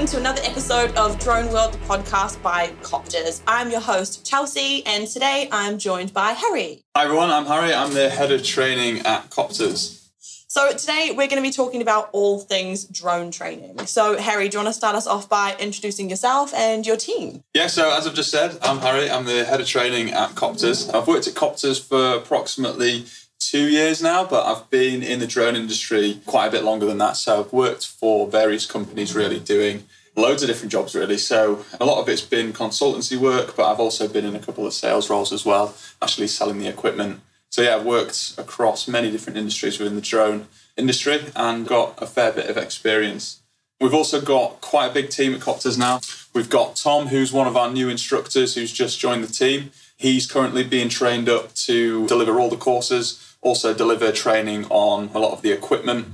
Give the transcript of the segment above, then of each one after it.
welcome to another episode of Drone World, the podcast by Coptrz. I'm your host, Chelsea, and today I'm joined by Harry. Hi everyone, I'm Harry. I'm the head of training at Coptrz. So today we're going to be talking about all things drone training. So Harry, do you want to start us off by introducing yourself and your team? Yeah, so as I've just said, I'm Harry. I'm the head of training at Coptrz. I've worked at Coptrz for approximately two years now, but I've been in the drone industry quite a bit longer than that. So I've worked for various companies really doing loads of different jobs really. So a lot of it's been consultancy work, but I've also been in a couple of sales roles as well, actually selling the equipment so yeah, I've worked across many different industries within the drone industry and got a fair bit of experience. We've also got quite a big team at Coptrz now. We've got Tom, who's one of our new instructors who's just joined the team. He's currently being trained up to deliver all the courses, also deliver training on a lot of the equipment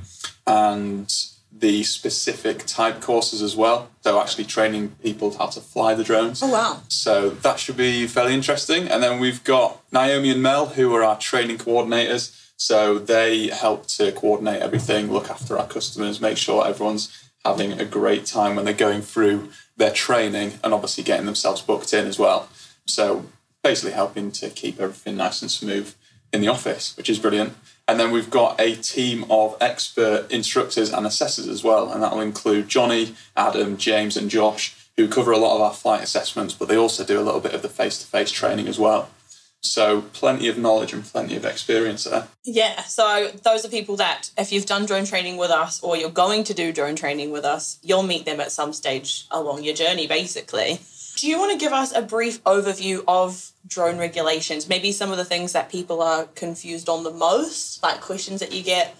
and the specific type courses as well. So actually training people how to fly the drones. Oh wow. So that should be fairly interesting. And then we've got Naomi and Mel who are our training coordinators. So they help to coordinate everything, look after our customers, make sure everyone's having a great time when they're going through their training and obviously getting themselves booked in as well. So basically helping to keep everything nice and smooth in the office, which is brilliant. And then we've got a team of expert instructors and assessors as well. And that'll include Johnny, Adam, James, and Josh, who cover a lot of our flight assessments, but they also do a little bit of the face to face training as well. So plenty of knowledge and plenty of experience there. Yeah, so those are people that if you've done drone training with us or you're going to do drone training with us, you'll meet them at some stage along your journey basically. Do you want to give us a brief overview of drone regulations? Maybe some of the things that people are confused on the most, like questions that you get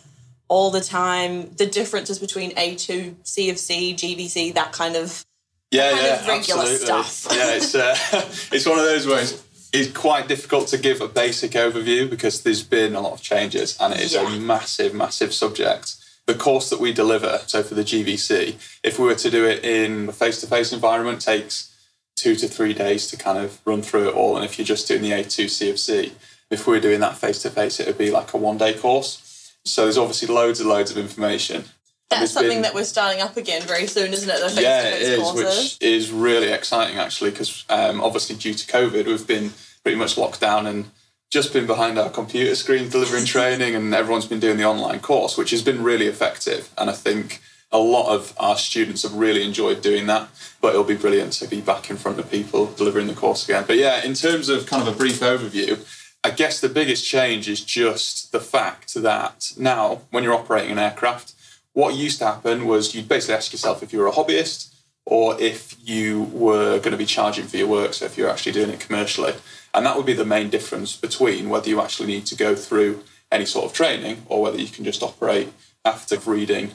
all the time, the differences between A2, CofC, GVC, that kind of yeah, kind yeah, of regular absolutely. stuff. yeah, it's uh, it's one of those where it's, it's quite difficult to give a basic overview because there's been a lot of changes and it is Yeah. a massive, massive subject. The course that we deliver, so for the GVC, if we were to do it in a face-to-face environment, takes two to three days to kind of run through it all. And if you're just doing the A2 CofC, if we were doing that face-to-face, it would be like a one-day course. So there's obviously loads and loads of information. That's something been- that we're starting up again very soon, isn't it? The yeah, to it face is, courses. which is really exciting actually, because um, obviously due to COVID, we've been pretty much locked down and just been behind our computer screens delivering training, and everyone's been doing the online course, which has been really effective. And I think a lot of our students have really enjoyed doing that. But it'll be brilliant to be back in front of people delivering the course again. But yeah, in terms of kind of a brief overview, I guess the biggest change is just the fact that now, when you're operating an aircraft, what used to happen was you'd basically ask yourself if you were a hobbyist or if you were going to be charging for your work, so if you're actually doing it commercially. And that would be the main difference between whether you actually need to go through any sort of training or whether you can just operate after reading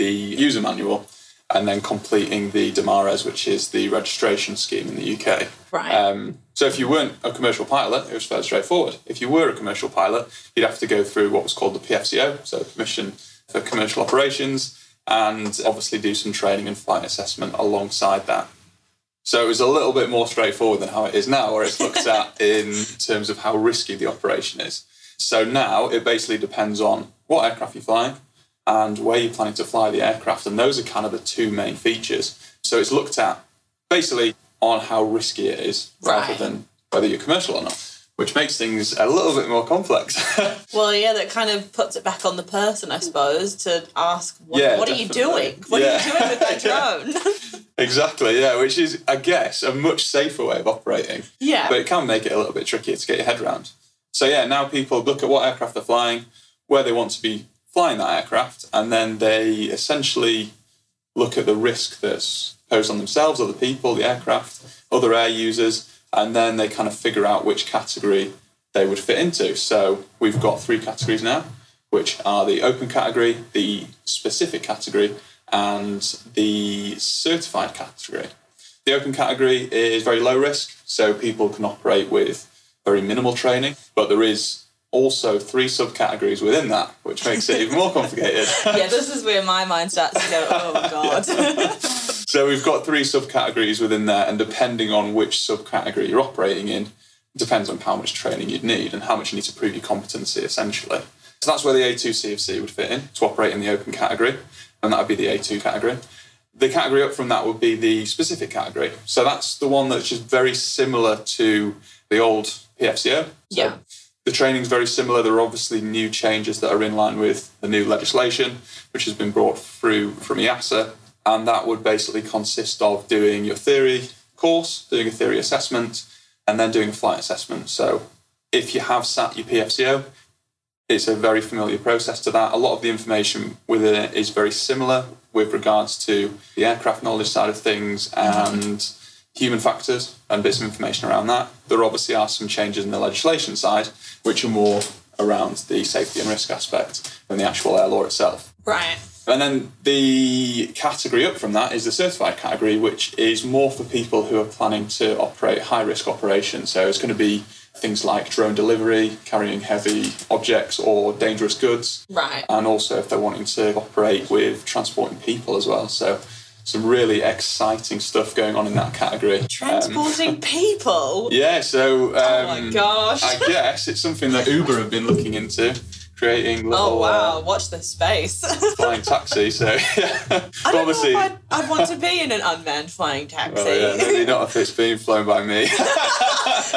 the user manual and then completing the DMARES, which is the registration scheme in the UK. Right. Um, so if you weren't a commercial pilot, it was fairly straightforward. If you were a commercial pilot, you'd have to go through what was called the PFCO, so Permission for Commercial Operations, and obviously do some training and flight assessment alongside that. So it was a little bit more straightforward than how it is now, where it's looked at in terms of how risky the operation is. So now it basically depends on what aircraft you're flying and where you're planning to fly the aircraft. And those are kind of the two main features. So it's looked at basically on how risky it is rather than whether you're commercial or not, which makes things a little bit more complex. Well, yeah, that kind of puts it back on the person, I suppose, to ask, what, Yeah, what are you doing? What Yeah. are you doing with that drone? exactly, yeah, which is, I guess, a much safer way of operating. yeah. but it can make it a little bit trickier to get your head around. So yeah, now people look at what aircraft they're flying, where they want to be flying that aircraft, and then they essentially look at the risk that's posed on themselves, other people, the aircraft, other air users, and then they kind of figure out which category they would fit into. So we've got three categories now, which are the open category, the specific category, and the certified category. The open category is very low risk, so people can operate with very minimal training, but there is also three subcategories within that, which makes it even more complicated. yeah, this is where my mind starts to go, oh, God. So we've got three subcategories within there, and depending on which subcategory you're operating in, depends on how much training you'd need and how much you need to prove your competency, essentially. So that's where the A2 CofC would fit in to operate in the open category, and that would be the A2 category. The category up from that would be the specific category. So that's the one that's just very similar to the old PFCO. So Yeah. The training is very similar. There are obviously new changes that are in line with the new legislation, which has been brought through from EASA. And that would basically consist of doing your theory course, doing a theory assessment, and then doing a flight assessment. So if you have sat your PFCO, it's a very familiar process to that. A lot of the information within it is very similar with regards to the aircraft knowledge side of things and human factors and bits of information around that. There obviously are some changes in the legislation side, which are more around the safety and risk aspect than the actual air law itself. Right. And then the category up from that is the certified category, which is more for people who are planning to operate high risk operations. So it's going to be things like drone delivery, carrying heavy objects or dangerous goods, Right. and also if they're wanting to operate with transporting people as well. So some really exciting stuff going on in that category. Um, Transporting people. yeah, so um, Oh my gosh. I guess it's something that Uber have been looking into, creating little Oh wow! uh, Watch this space. flying taxi. So yeah, I don't obviously. know if I'd, I'd want to be in an unmanned flying taxi. Well, yeah, maybe not if it's being flown by me.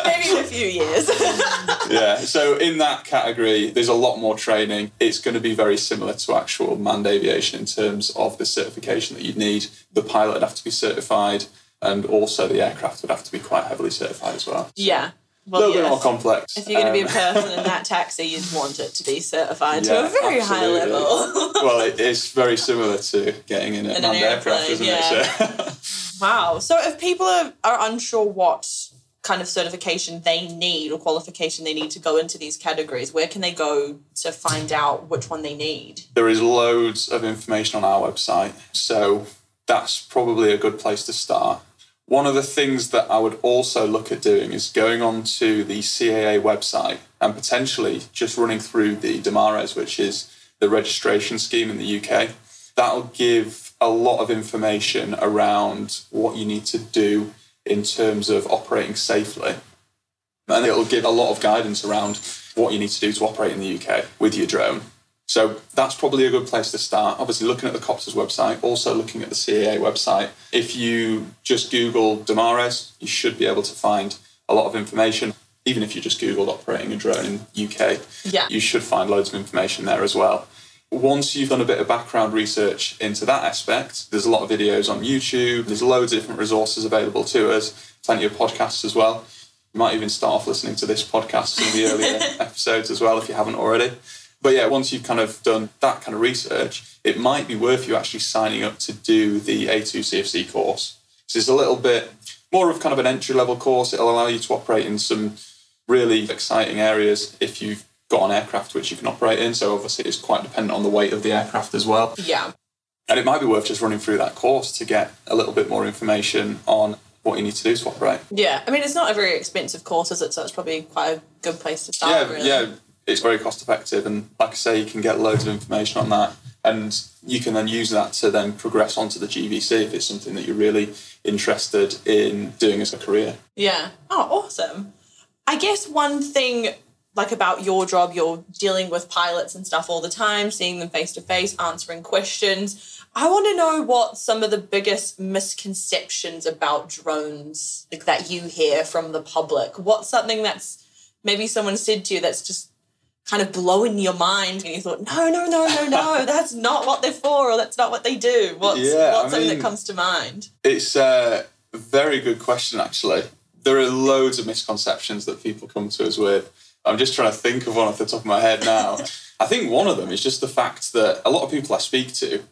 Maybe in a few years. yeah. So in that category, there's a lot more training. It's going to be very similar to actual manned aviation in terms of the certification that you'd need. The pilot would have to be certified, and also the aircraft would have to be quite heavily certified as well. yeah. A Well, little yeah. bit more complex. If you're going to be a Um, person in that taxi, you'd want it to be certified to a very high level. well, it, it's very similar to getting in a In an aircraft, isn't yeah. it? So, wow. So if people are, are unsure what kind of certification they need or qualification they need to go into these categories, where can they go to find out which one they need? there is loads of information on our website, so that's probably a good place to start. One of the things that I would also look at doing is going on to the CAA website and potentially just running through the DMARES, which is the registration scheme in the UK. That'll give a lot of information around what you need to do in terms of operating safely. And it'll give a lot of guidance around what you need to do to operate in the UK with your drone. So that's probably a good place to start. Obviously, looking at the Coptrz website, also looking at the CAA website. If you just Google DMARES, you should be able to find a lot of information. Even if you just Googled operating a drone in UK, Yeah. you should find loads of information there as well. Once you've done a bit of background research into that aspect, there's a lot of videos on YouTube, there's loads of different resources available to us, plenty of podcasts as well. You might even start off listening to this podcast, some of the earlier episodes as well, if you haven't already. But yeah, once you've kind of done that kind of research, it might be worth you actually signing up to do the A2 CofC course. So it's a little bit more of kind of an entry level course. It'll allow you to operate in some really exciting areas if you've got an aircraft which you can operate in. So obviously it's quite dependent on the weight of the aircraft as well. Yeah. And it might be worth just running through that course to get a little bit more information on what you need to do to operate. Yeah. I mean, it's not a very expensive course, is it? So it's probably quite a good place to start. yeah, really. yeah, it's very cost effective, and like I say, you can get loads of information on that, and you can then use that to then progress onto the GVC if it's something that you're really interested in doing as a career. Yeah. Oh, awesome. I guess one thing like about your job, you're dealing with pilots and stuff all the time, seeing them face to face, answering questions. I want to know what some of the biggest misconceptions about drones like that you hear from the public. What's something that's maybe someone said to you that's just kind of blowing your mind and you thought, no, no, no, no, no, that's not what they're for or that's not what they do. What's, Yeah, what's I something mean- that comes to mind? It's a very good question, actually. There are loads of misconceptions that people come to us with. I'm just trying to think of one off the top of my head now. I think one of them is just the fact that a lot of people I speak to,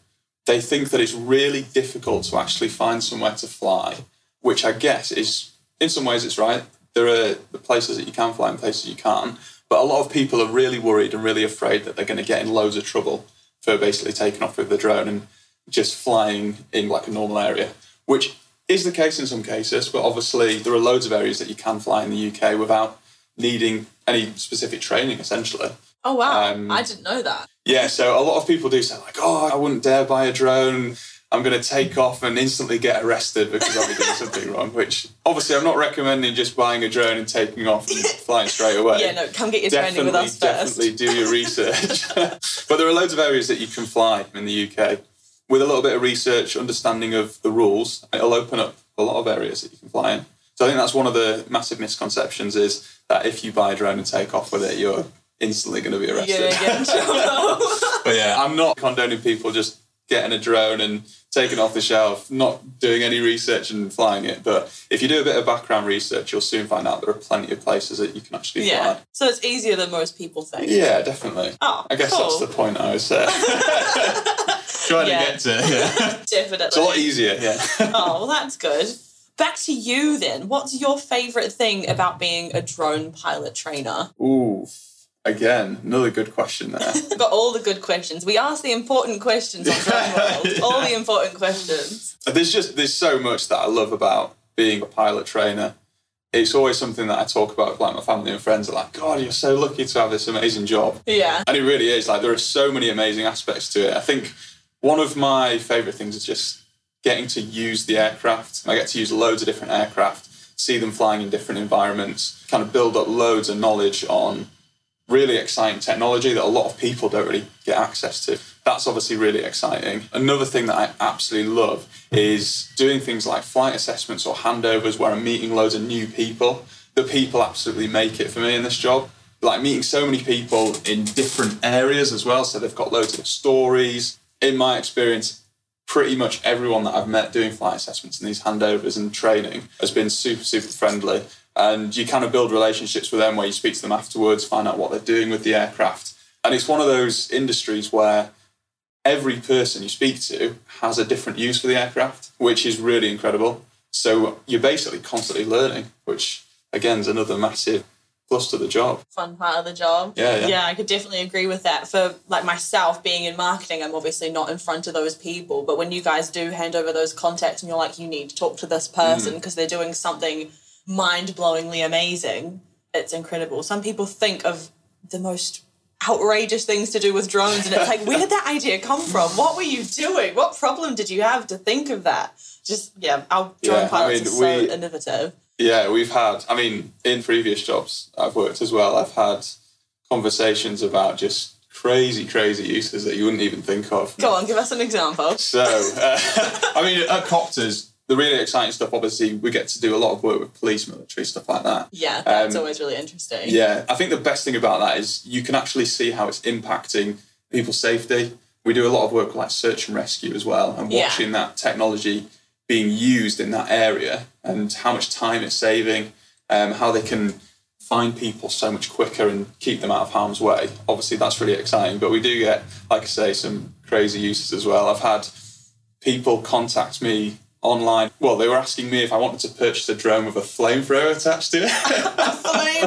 they think that it's really difficult to actually find somewhere to fly, which I guess is, in some ways, it's right. There are the places that you can fly and places you can't. But a lot of people are really worried and really afraid that they're going to get in loads of trouble for basically taking off with the drone and just flying in like a normal area, which is the case in some cases. But obviously, there are loads of areas that you can fly in the UK without needing any specific training, essentially. Oh, wow. Um, I didn't know that. Yeah, so a lot of people do say, like, oh, I wouldn't dare buy a drone. I'm going to take off and instantly get arrested because I'll be doing something wrong. Which obviously, I'm not recommending just buying a drone and taking off and flying straight away. Yeah, no, come get your training with us first. definitely do your research. but there are loads of areas that you can fly in the UK with a little bit of research, understanding of the rules, it'll open up a lot of areas that you can fly in. So I think that's one of the massive misconceptions is that if you buy a drone and take off with it, you're instantly going to be arrested. You're gonna get in trouble. But yeah, I'm not condoning people just getting a drone and taking it off the shelf, not doing any research and flying it. But if you do a bit of background research, you'll soon find out there are plenty of places that you can actually yeah. fly. So it's easier than most people think. Yeah, definitely. Oh, I guess cool. that's the point I was uh, trying Yeah. to get to. Yeah. Definitely. It's a lot easier, yeah. Oh, well, that's good. Back to you then. What's your favorite thing about being a drone pilot trainer? Ooh, again, another good question there. Got all the good questions. We ask the important questions on World. all the important questions. There's just there's so much that I love about being a pilot trainer. It's always something that I talk about with like my family and friends are like, God, you're so lucky to have this amazing job. Yeah. And it really is. Like there are so many amazing aspects to it. I think one of my favourite things is just getting to use the aircraft. I get to use loads of different aircraft, see them flying in different environments, kind of build up loads of knowledge on really exciting technology that a lot of people don't really get access to. That's obviously really exciting. Another thing that I absolutely love is doing things like flight assessments or handovers where I'm meeting loads of new people. The people absolutely make it for me in this job. Like meeting so many people in different areas as well, so they've got loads of stories. In my experience, pretty much everyone that I've met doing flight assessments and these handovers and training has been super, super friendly. And you kind of build relationships with them where you speak to them afterwards, find out what they're doing with the aircraft. And it's one of those industries where every person you speak to has a different use for the aircraft, which is really incredible. So you're basically constantly learning, which again is another massive plus to the job. Fun part of the job. Yeah, yeah. Yeah, I could definitely agree with that. For like myself being in marketing, I'm obviously not in front of those people. But when you guys do hand over those contacts and you're like, you need to talk to this person mm. because they're doing something mind blowingly amazing, it's incredible. Some people think of the most outrageous things to do with drones and it's like where did that idea come from? What were you doing? What problem did you have to think of that? Just yeah our drone Yeah, I pilots mean, are so we- innovative. Yeah, we've had, I mean, in previous jobs I've worked as well, I've had conversations about just crazy, crazy uses that you wouldn't even think of. go on give us an example. So, uh, I mean, at Coptrz, the really exciting stuff, obviously, we get to do a lot of work with police, military, stuff like that. yeah that's Um, always really interesting Yeah, I think the best thing about that is you can actually see how it's impacting people's safety. We do a lot of work like search and rescue as well, and Yeah. watching that technology being used in that area and how much time it's saving, um, how they can find people so much quicker and keep them out of harm's way. Obviously, that's really exciting, but we do get, like I say, some crazy uses as well. I've had people contact me online. Well, they were asking me if I wanted to purchase a drone with a flamethrower attached to it. A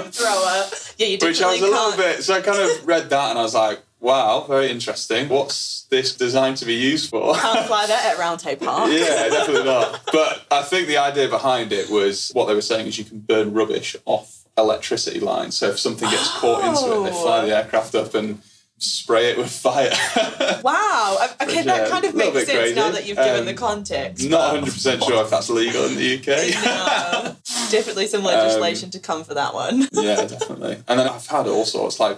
flamethrower yeah you do. Which I was a little bit, so I kind of read that and I was like, wow, very interesting. What's this designed to be used for? can't fly that at Roundtable Park yeah, definitely not. But I think the idea behind it was what they were saying is you can burn rubbish off electricity lines. So if something gets caught into it, they fly Oh. the aircraft up and spray it with fire. Wow. Okay, Which, that kind of makes sense now that you've given Um, the context. not 100% sure if that's legal in the UK. No. Definitely some legislation to come for that one. yeah, definitely. And then I've had all sorts like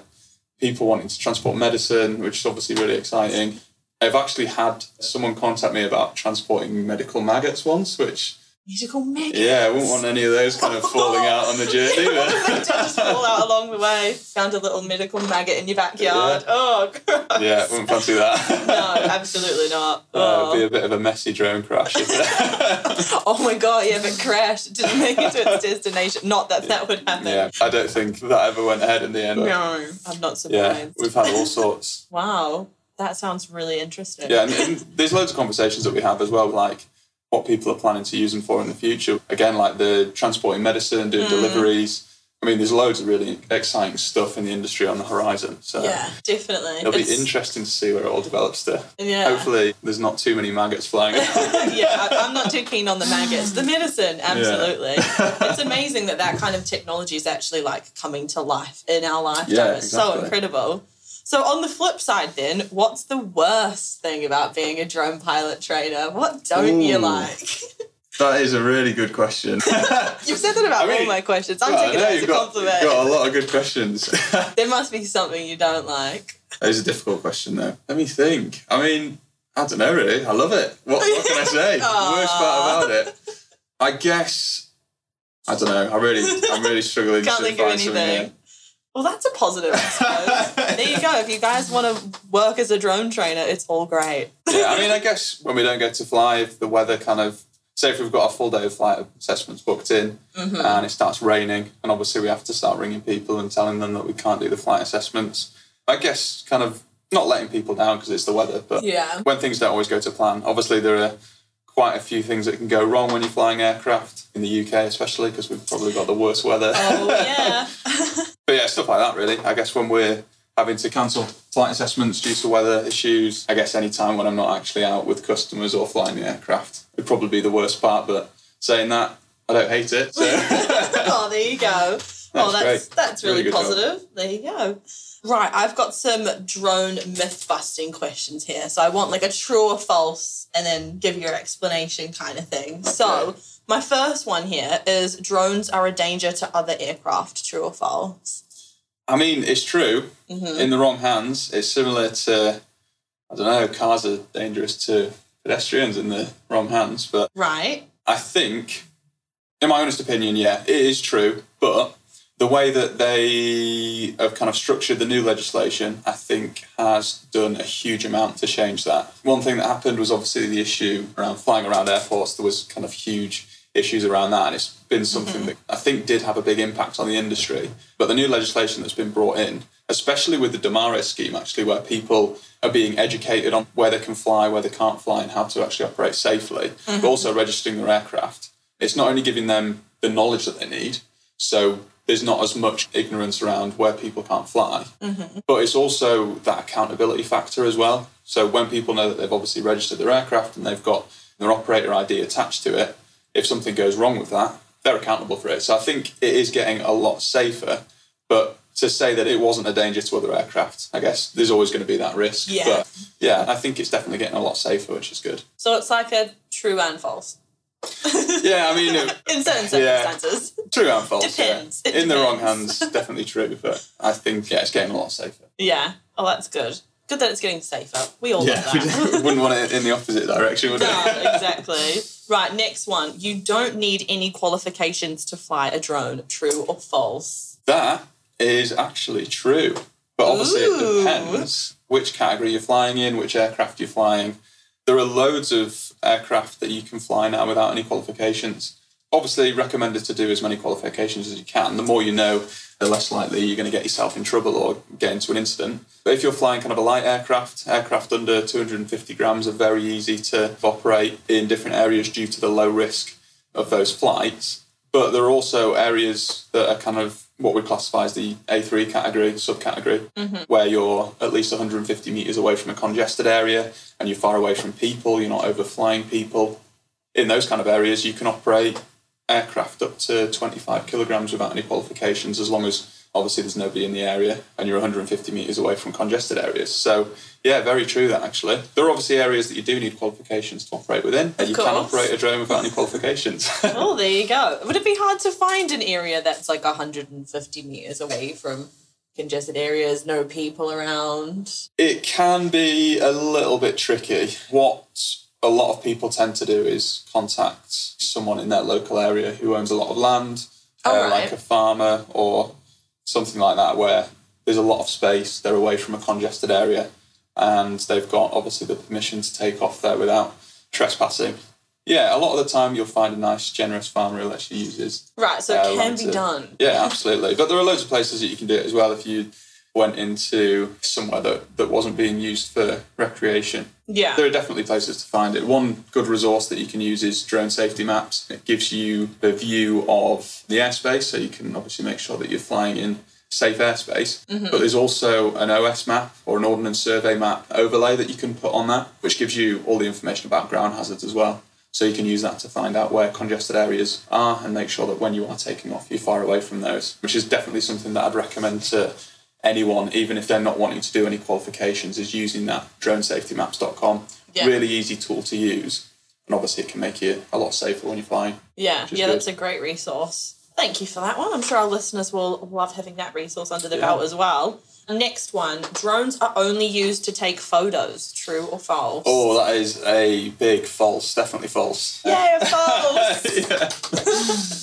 people wanting to transport medicine, which is obviously really exciting. I've actually had someone contact me about transporting medical maggots once, which Musical maggots. yeah, I wouldn't want any of those kind of falling out on the journey. They But just fall out along the way. Found a little medical maggot in your backyard. Yeah. Oh, gross. yeah, wouldn't fancy that. No, absolutely not. Uh, it'd be Oh. a bit of a messy drone crash. Isn't it? oh my god, yeah, it crashed, didn't make it to its destination. Not that that would happen. yeah, I don't think that ever went ahead in the end. No, I'm not surprised. yeah, we've had all sorts. Wow, that sounds really interesting. Yeah, and, and there's loads of conversations that we have as well, like what people are planning to use them for in the future. Again, like the transporting medicine, doing mm. deliveries. I mean, there's loads of really exciting stuff in the industry on the horizon. So Yeah, definitely. it'll be interesting to see where it all develops to. Yeah. Hopefully, there's not too many maggots flying around. yeah, I'm not too keen on the maggots. The medicine, absolutely. it's amazing that that kind of technology is actually like coming to life in our lifetime. Yeah, it's so incredible. So on the flip side, then, what's the worst thing about being a drone pilot trainer? What don't you like? that is a really good question. You've said that about I mean, all my questions. I'm Well, taking it as a compliment. you've got, a lot of good questions. There must be something you don't like. That is a difficult question, though. Let me think. I mean, I don't know really. I love it. What, what can I say? The worst part about it. I guess I don't know. I really I'm really struggling Can't to think of find something anything. Well, that's a positive, I suppose. there you go. If you guys want to work as a drone trainer, it's all great. yeah, I mean, I guess when we don't get to fly, if the weather kind of, say, if we've got a full day of flight assessments booked in Mm-hmm. and it starts raining, and obviously we have to start ringing people and telling them that we can't do the flight assessments, I guess kind of not letting people down because it's the weather, but Yeah. when things don't always go to plan, obviously there are quite a few things that can go wrong when you're flying aircraft in the UK, especially because we've probably got the worst weather. Oh, yeah. But yeah, stuff like that really. I guess when we're having to cancel flight assessments due to weather issues, I guess any time when I'm not actually out with customers or flying the aircraft would probably be the worst part. But saying that, I don't hate it. So oh, there you go. oh, that's great. that's really, Really good job. positive. There you go. Right, I've got some drone myth busting questions here. So I want like a true or false and then give your explanation kind of thing. So my first one here is drones are a danger to other aircraft, true or false? I mean, it's true. Mm-hmm. In the wrong hands, it's similar to I don't know. Cars are dangerous to pedestrians in the wrong hands, but Right. I think, in my honest opinion, yeah, it is true. But the way that they have kind of structured the new legislation, I think, has done a huge amount to change that. One thing that happened was obviously the issue around flying around airports. There was kind of huge issues around that, and it's been something mm-hmm. that I think did have a big impact on the industry. But the new legislation that's been brought in, especially with the Damare scheme, actually, where people are being educated on where they can fly, where they can't fly, and how to actually operate safely, but mm-hmm. also registering their aircraft. It's not only giving them the knowledge that they need, so there's not as much ignorance around where people can't fly, mm-hmm. but it's also that accountability factor as well. So when people know that they've obviously registered their aircraft and they've got their operator ID attached to it, if something goes wrong with that, they're accountable for it. So I think it is getting a lot safer, but to say that it wasn't a danger to other aircraft, I guess there's always going to be that risk. Yeah. But yeah, I think it's definitely getting a lot safer, which is good. So it's like a true and false. Yeah, I mean, it- In certain Yeah. True and false. Depends. yeah. In the wrong hands, definitely true, but I think yeah, it's getting a lot safer. Yeah. Oh, that's good. Good that it's getting safer. We all Yeah, love we wouldn't want it in the opposite direction, would no, we? exactly. Right, next one. You don't need any qualifications to fly a drone. True or false? That is actually true. But obviously, Ooh. it depends which category you're flying in, which aircraft you're flying. There are loads of aircraft that you can fly now without any qualifications. Obviously, recommended to do as many qualifications as you can. The more you know, the less likely you're going to get yourself in trouble or get into an incident. But if you're flying kind of a light aircraft, aircraft under 250 grams are very easy to operate in different areas due to the low risk of those flights. But there are also areas that are kind of what we classify as the A3 category, subcategory, mm-hmm. where you're at least 150 meters away from a congested area and you're far away from people, you're not overflying people. In those kind of areas, you can operate aircraft up to 25 kilograms without any qualifications, as long as obviously there's nobody in the area and you're 150 meters away from congested areas. So, yeah, very true that actually. There are obviously areas that you do need qualifications to operate within. and you can course. operate a drone without any qualifications. Oh, there you go. Would it be hard to find an area that's like 150 meters away from congested areas, no people around? It can be a little bit tricky. What a lot of people tend to do is contact someone in their local area who owns a lot of land, uh, All right. like a farmer or something like that, where there's a lot of space, they're away from a congested area, and they've got obviously the permission to take off there without trespassing. Yeah, a lot of the time you'll find a nice, generous farmer who actually uses Right, so uh, it can be to- done. Yeah, absolutely. But there are loads of places that you can do it as well if you went into somewhere that, that wasn't being used for recreation. Yeah. There are definitely places to find it. One good resource that you can use is drone safety maps. It gives you the view of the airspace, so you can obviously make sure that you're flying in safe airspace. Mm-hmm. But there's also an OS map or an ordnance survey map overlay that you can put on that, which gives you all the information about ground hazards as well. So you can use that to find out where congested areas are and make sure that when you are taking off, you're far away from those, which is definitely something that I'd recommend to anyone, even if they're not wanting to do any qualifications, is using that dronesafetymaps.com. Yeah. Really easy tool to use. And obviously, it can make you a lot safer when you're flying. Yeah, yeah, good. that's a great resource. Thank you for that one. I'm sure our listeners will love having that resource under their Yeah. belt as well. Next one drones are only used to take photos. True or false? Oh, that is a big false. Definitely false. Yeah, false.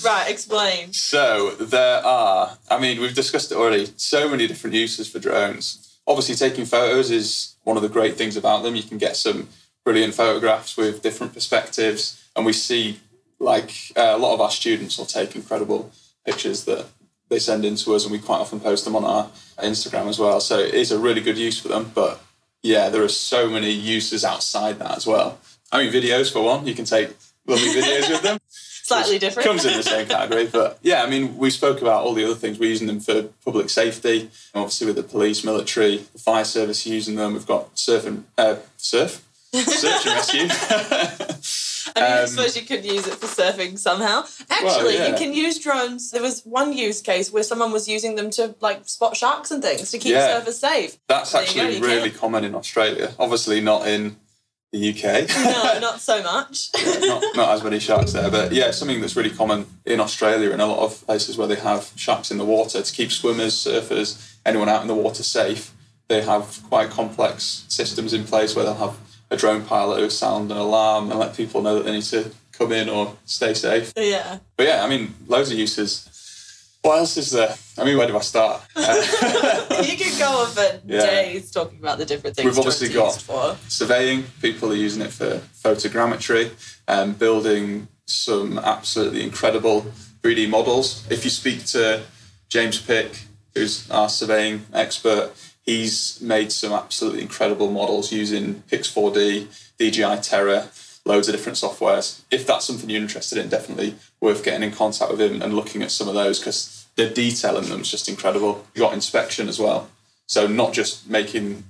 Right, explain. So there are, I mean, we've discussed it already, so many different uses for drones. Obviously, taking photos is one of the great things about them. You can get some brilliant photographs with different perspectives, and we see like uh, a lot of our students will take incredible pictures that they send in to us, and we quite often post them on our Instagram as well. So it is a really good use for them. But yeah, there are so many uses outside that as well. I mean, videos for one, you can take lovely videos with them Slightly different. comes in the same category. But yeah, I mean, we spoke about all the other things. We're using them for public safety, obviously with the police, military, the fire service using them. We've got surf and uh, surf, search and rescue. I mean, I Um, suppose you could use it for surfing somehow. Actually, yeah. you can use drones. There was one use case where someone was using them to like spot sharks and things to keep Yeah. surfers safe. That's There you go, actually really can. common in Australia. Obviously, not in the UK. No, not so much. not, not as many sharks there, but yeah, something that's really common in Australia and a lot of places where they have sharks in the water to keep swimmers, surfers, anyone out in the water safe. They have quite complex systems in place where they'll have a drone pilot who sound an alarm and let people know that they need to come in or stay safe. yeah. But yeah, I mean, loads of uses. What else is there? I mean, where do I start? You could go on for Yeah. days talking about the different things We've obviously got- used for. surveying, people are using it for photogrammetry and building some absolutely incredible 3D models. If you speak to James Pick, who's our surveying expert, he's made some absolutely incredible models using Pix4D, DJI Terra, loads of different softwares. If that's something you're interested in, definitely worth getting in contact with him and looking at some of those because the detail in them is just incredible. You've got inspection as well. So not just making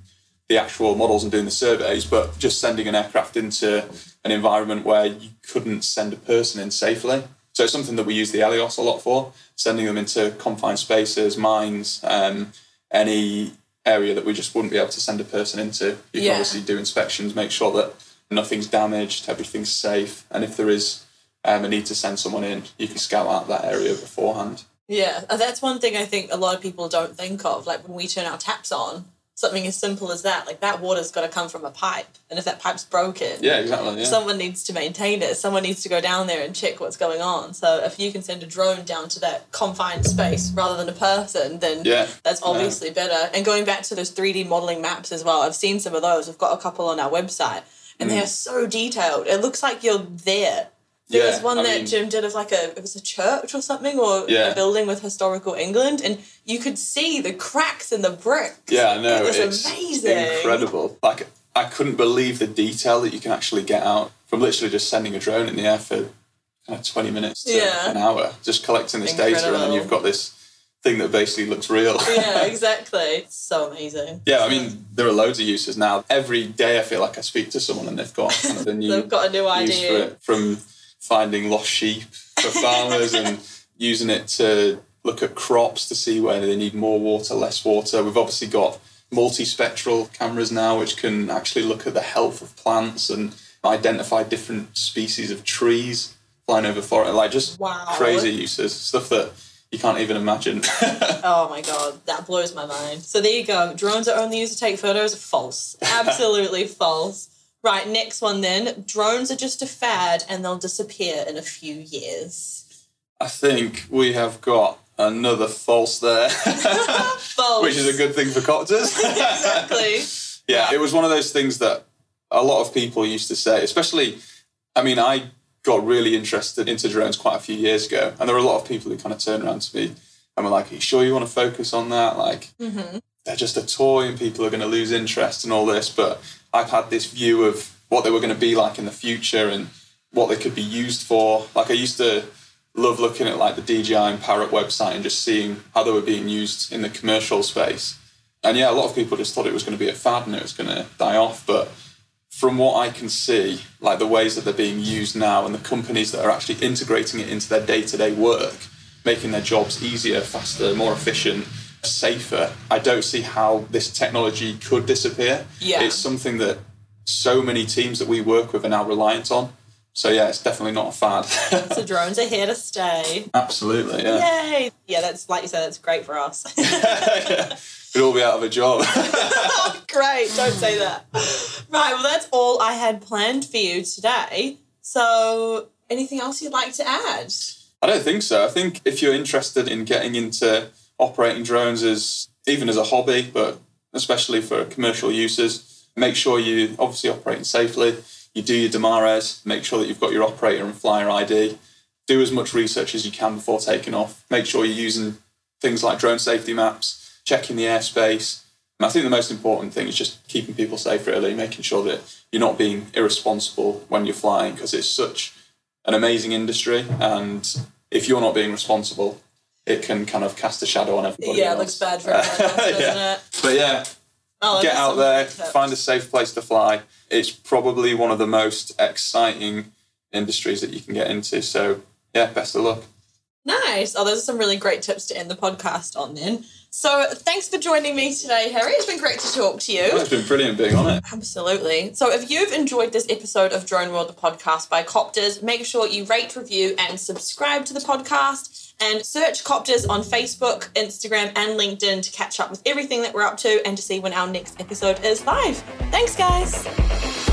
the actual models and doing the surveys, but just sending an aircraft into an environment where you couldn't send a person in safely. So it's something that we use the Elios a lot for, sending them into confined spaces, mines, um, any area that we just wouldn't be able to send a person into. You can Yeah. obviously do inspections, make sure that nothing's damaged, everything's safe, and if there is um, a need to send someone in, you can scout out that area beforehand. Yeah, that's one thing I think a lot of people don't think of. Like when we turn our taps on, something as simple as that, like that water's got to come from a pipe, and if that pipe's broken, Yeah, exactly. Yeah. someone needs to maintain it. Someone needs to go down there and check what's going on. So if you can send a drone down to that confined space rather than a person, then Yeah. that's obviously better. And going back to those 3D modeling maps as well, I've seen some of those. We've got a couple on our website, and Mm. they're so detailed. It looks like you're there. There Yeah, was one I that mean- Jim did of like a it was a church or something or Yeah. a building with historical England, and you could see the cracks in the bricks. Yeah, I know. It was it's amazing. incredible. Like I couldn't believe the detail that you can actually get out from literally just sending a drone in the air for kind of twenty minutes to Yeah. an hour, just collecting this data, and then you've got this thing that basically looks real. yeah, exactly. It's so amazing. Yeah, I mean, there are loads of uses now. Every day I feel like I speak to someone and they've got kind of a new They've got a new idea. from finding lost sheep for farmers and using it to look at crops to see where they need more water, less water. We've obviously got multispectral cameras now which can actually look at the health of plants and identify different species of trees flying over forest. Like just Wow. crazy uses, stuff that you can't even imagine. Oh my god, that blows my mind. So there you go. Drones are only used to take photos. False. Absolutely false. Right, next one then. Drones are just a fad and they'll disappear in a few years. I think we have got another false there, False. which is a good thing for Coptrz. exactly. Yeah, it was one of those things that a lot of people used to say, especially, I mean, I got really interested into drones quite a few years ago, and there were a lot of people who kind of turned around to me and were like, Are you sure you want to focus on that? Like, Mm-hmm. They're just a toy and people are going to lose interest and all this. But I've had this view of what they were going to be like in the future and what they could be used for. Like, I used to love looking at like the DJI and Parrot website and just seeing how they were being used in the commercial space. And yeah, a lot of people just thought it was going to be a fad and it was going to die off. But from what I can see, like the ways that they're being used now and the companies that are actually integrating it into their day to day work, making their jobs easier, faster, more efficient, safer, I don't see how this technology could disappear. Yeah. It's something that so many teams that we work with are now reliant on. So yeah, it's definitely not a fad. So drones are here to stay. Absolutely, yeah. Yay! Yeah, that's like you said, that's great for us. We'd all be out of a job. Oh, great, don't say that. Right, well, that's all I had planned for you today. So, anything else you'd like to add? I don't think so. I think if you're interested in getting into operating drones as even as a hobby, but especially for commercial uses, make sure you obviously operating safely. You do your DMARES, make sure that you've got your operator and flyer ID. Do as much research as you can before taking off. Make sure you're using things like drone safety maps, checking the airspace. And I think the most important thing is just keeping people safe, really, making sure that you're not being irresponsible when you're flying because it's such an amazing industry. And if you're not being responsible, it can kind of cast a shadow on everybody. Yeah, it looks bad for everyone else, doesn't Yeah. it? But yeah, Oh, get out there, tips. find a safe place to fly. It's probably one of the most exciting industries that you can get into. So yeah, best of luck. Nice. Oh, those are some really great tips to end the podcast on then. So, thanks for joining me today, Harry. It's been great to talk to you. It's been brilliant being on it. Absolutely. So, if you've enjoyed this episode of Drone World, the podcast by Coptrz, make sure you rate, review, and subscribe to the podcast. And search Coptrz on Facebook, Instagram, and LinkedIn to catch up with everything that we're up to and to see when our next episode is live. Thanks, guys.